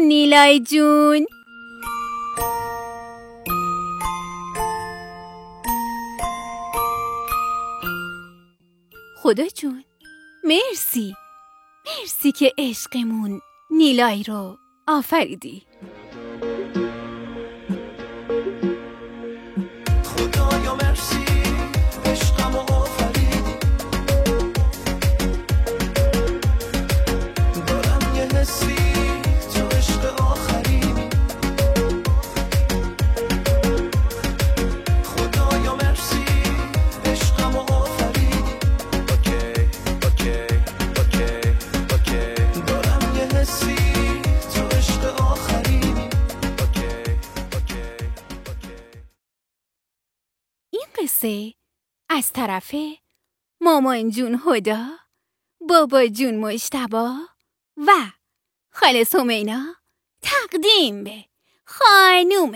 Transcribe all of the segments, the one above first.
نیلای جون. خدا جون مرسی. مرسی که عشقمون نیلای رو آفریدی. قصه از طرف مامان جون هدا بابا جون مشتبا و خاله سمینا تقدیم به خانوم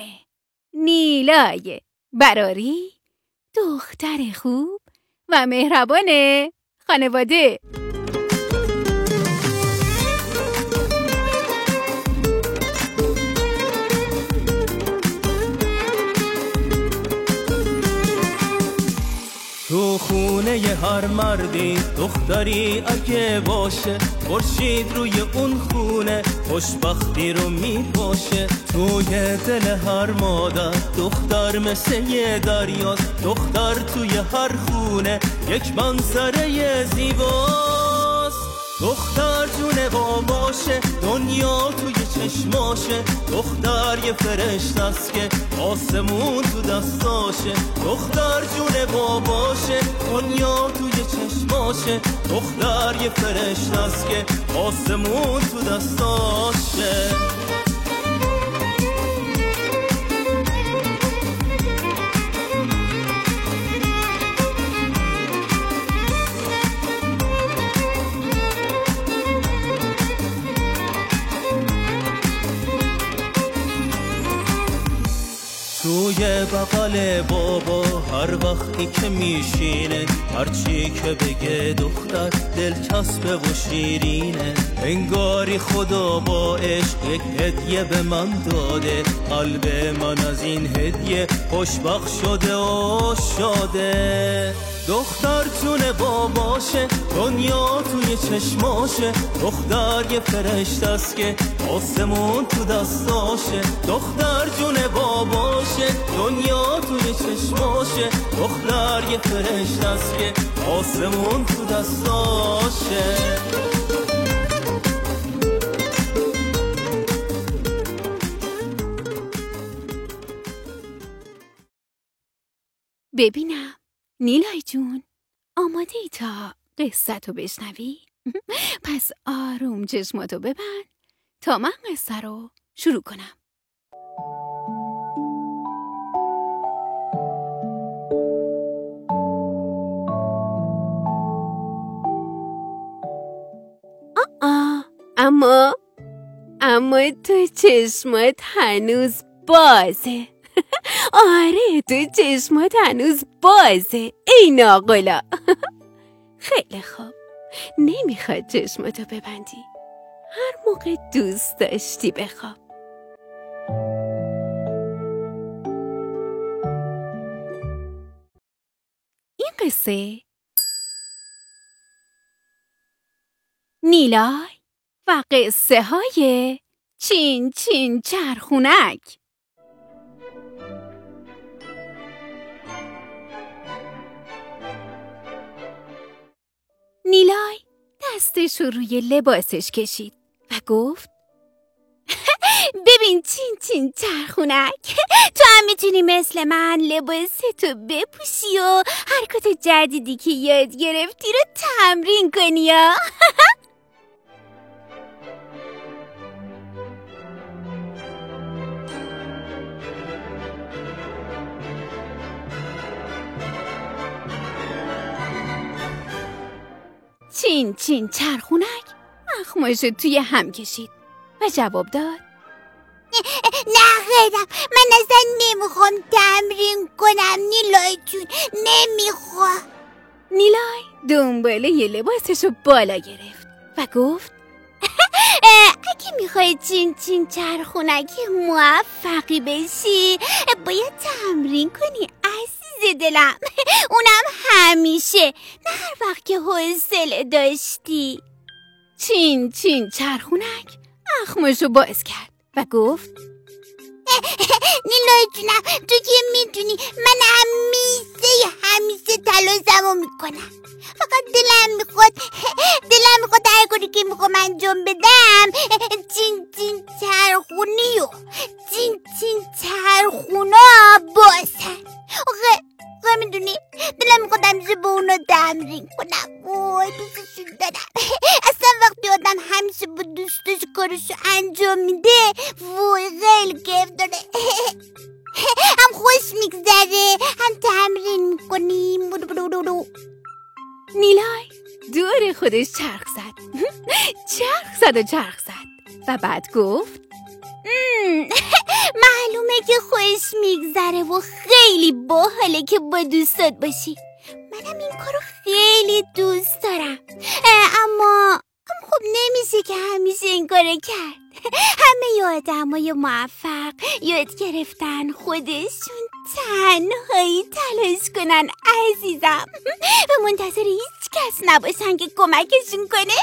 نیلای براری دختر خوب و مهربان خانواده. خونه ی هر مردی دختری اگه باشه خورشید روی اون خونه خوشبختی رو میپاشه توی دل هر مادر دختر مثل یه دریاست. دختر توی هر خونه یک منظره زیباست دختر جون باباشه دنیا توی چشماشه. دختر یه فرشت است که آسمون تو دستاشه. دختر جون باباشه دنیا توی چشماشه. دختر یه فرشت است که آسمون تو دستاشه. توی بغل بابا هر وقتی که میشینه هرچی که بگه دختر دلچسبه و شیرینه. انگاری خدا با عشق یک هدیه به من داده قلب من از این هدیه خوشبخت شده و شاده. دختر جون باباشه دنیا توی چشماشه دختر یه فرشت است که آسمون تو دستاشه. دختر جون باباشه دنیا توی چشماشه. دختر یه فرشت است که آسمون تو دستاشه. ببینم. نیلای جون آماده ای تا قصه تو بشنوی؟ پس آروم چشماتو ببند تا من قصه رو شروع کنم. اما اما تو چشمات هنوز بازه. آره تو چشمات هنوز بازه. ای ناقلا. خیلی خوب. نمی‌خواد چشماتو ببندی. هر موقع دوست داشتی بخواب. این قصه. نیلای و قصه های چین چین چرخونک نیلای دستش رو روی لباسش کشید و گفت ببین چین چین چرخونک تو هم می‌تونی مثل من لباس تو بپوشی و حرکات جدیدی که یاد گرفتی رو تمرین کنی چین چین چرخونک اخماش توی هم کشید. و جواب داد. نه خیرم. من اصلا نمی‌خوام تمرین کنم نیلای جون. نمی‌خوام. نیلای دنباله یه لباسش رو بالا گرفت و گفت اگه می‌خوای چین چین چرخونک موفقی بشی باید تمرین کنی. عزیز دلم. اونم همیشه. نه هر وقت که حوصله داشتی. چین چین چرخونک. اخمشو باز کرد و گفت نیلای جونم تو که می‌دونی من همیشه همیشه تلاشمو می‌کنم. فقط دلم می‌خواد دلم می‌خواد هر کاری که می‌خوام انجام بدم. چین چین چرخونی. نیلای دور خودش چرخ زد. چرخ زد و چرخ زد. و بعد گفت معلومه که خوش میگذره و خیلی باحاله که با دوستات باشی. منم این کارو خیلی دوست دارم. اما خب نمیشه که همیشه این کارو کرد. همه آدمای موفق یاد گرفتن خودشون تنهایی تلاش کنن عزیزم. و منتظر هیچ کس نباشن که کمکشون کنه.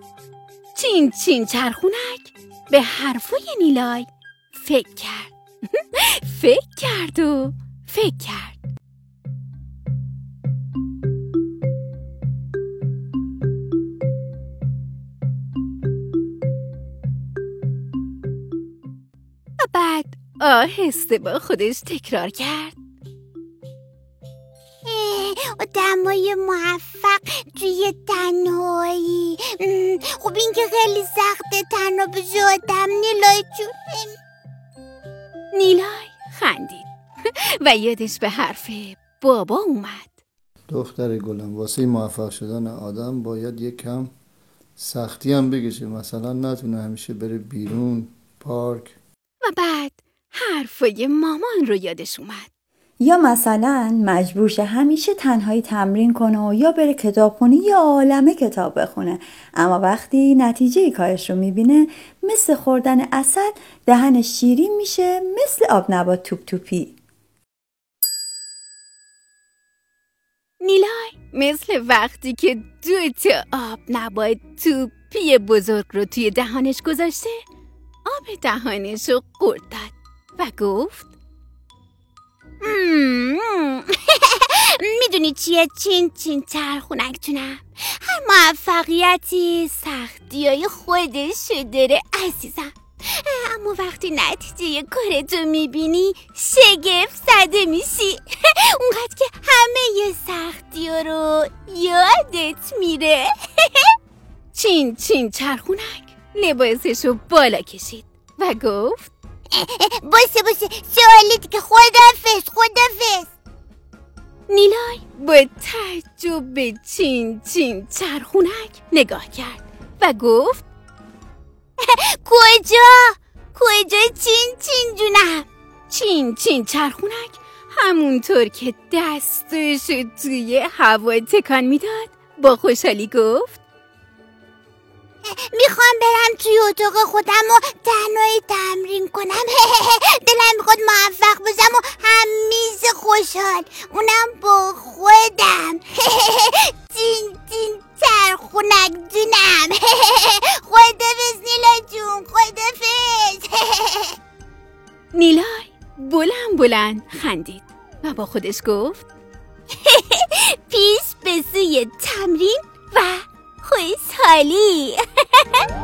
چین چین چرخونک. به حرفای نیلای. فکر کرد. فکر کرد و فکر کرد. آهسته با خودش تکرار کرد. آدمای موفق توی تنهایی. خب این که خیلی سخته تنها بشه آدم نیلای جون. نیلای خندید. و یادش به حرف بابا اومد. دختر گلم واسه موفق شدن آدم باید یک کم سختی هم بکشه. مثلا نتونه همیشه بره بیرون پارک. و بعد حرفای مامان رو یادش اومد. یا مثلا مجبور شه همیشه تنهایی تمرین کنه و یا بره کتابخونی یا عالمه کتاب بخونه. اما وقتی نتیجه کارش رو می‌بینه مثل خوردن اصل دهن شیرین میشه مثل آب نبات توپ توپی. نیلای مثل وقتی که دو تا آب نبات توپی بزرگ رو توی دهانش گذاشته آب دهانش رو قرد داد. و گفت می‌دونی چیه؟ چین چین جونم هر موفقیتی سختی های خودش داره عزیزم. اما وقتی نتیجه کارتو می‌بینی شگفت زده میشی. اونقدر که همه سختی رو یادت میره. چین چین چرخونک لباسشو بالا کشید و گفت باشه باشه سوالی که خدافز خدافز نیلای با تعجب به چین چین چرخونک نگاه کرد و گفت کجا؟ کجا چین چین جونم؟ چین چین چرخونک همونطور که دستش توی هوا تکان می‌داد با خوشحالی گفت می‌خوام برم توی اتاق خودم و تنهایی تمرین کنم. دلم می‌خواد موفق باشم و همیشه خوشحال. اونم با خودم. تین تین چرخونک جونم. خدافز نیلا جون خدافز نیلای بلند بلند. خندید. و با خودش گفت پیش به سوی تمرین و خوشحالی.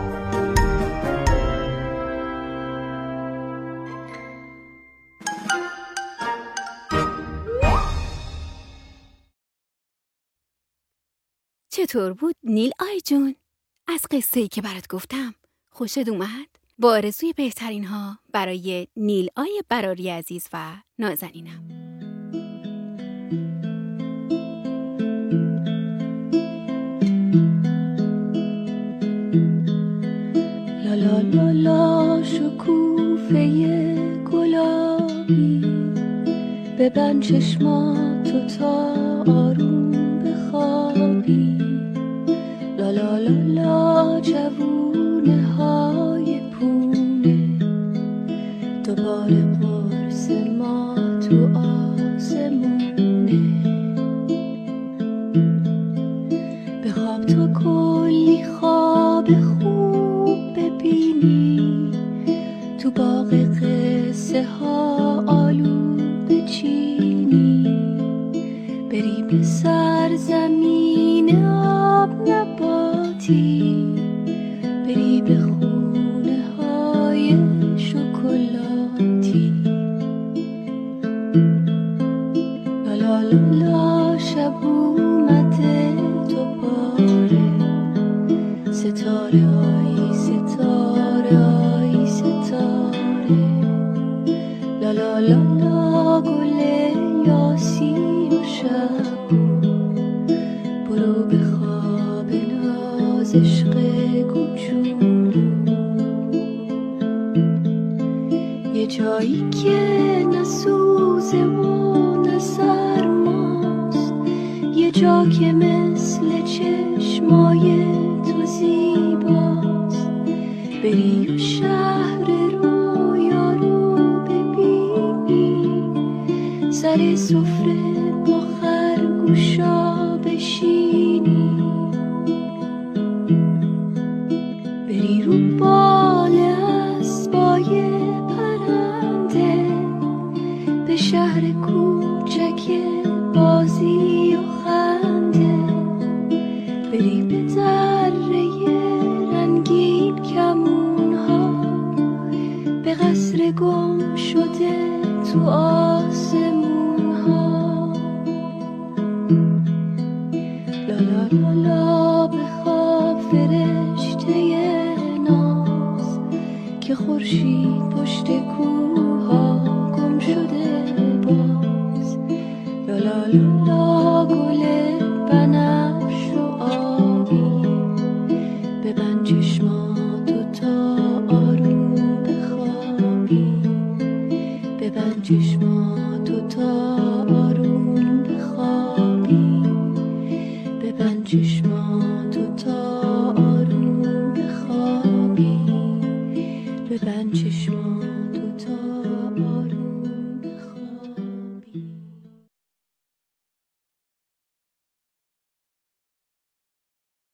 چطور بود نیل آی جون؟ از قصه ای که برات گفتم خوشت اومد؟ با آرزوی بهترین ها برای نیل آی براری عزیز و نازنینم لا لا لا لا شکوفه گلابی ببند چشماتو تا آروم خسته ها آلو بچینی بری به سر زمین آب نباتی. بری به خونه های شکلاتی. لالا لالا شب اومده دوباره. ستاره یه جا که مثل چشمای تو زیباست. بری و شهر رویا رو ببینی. سر سفره لا لا لا لا بخواب فرشته ناز که خورشید پشت کوها گم شده باز. لا لا لا لا گل بنفش و آبی ببند چشماتو تا آروم بخوابی. ببند چشماتو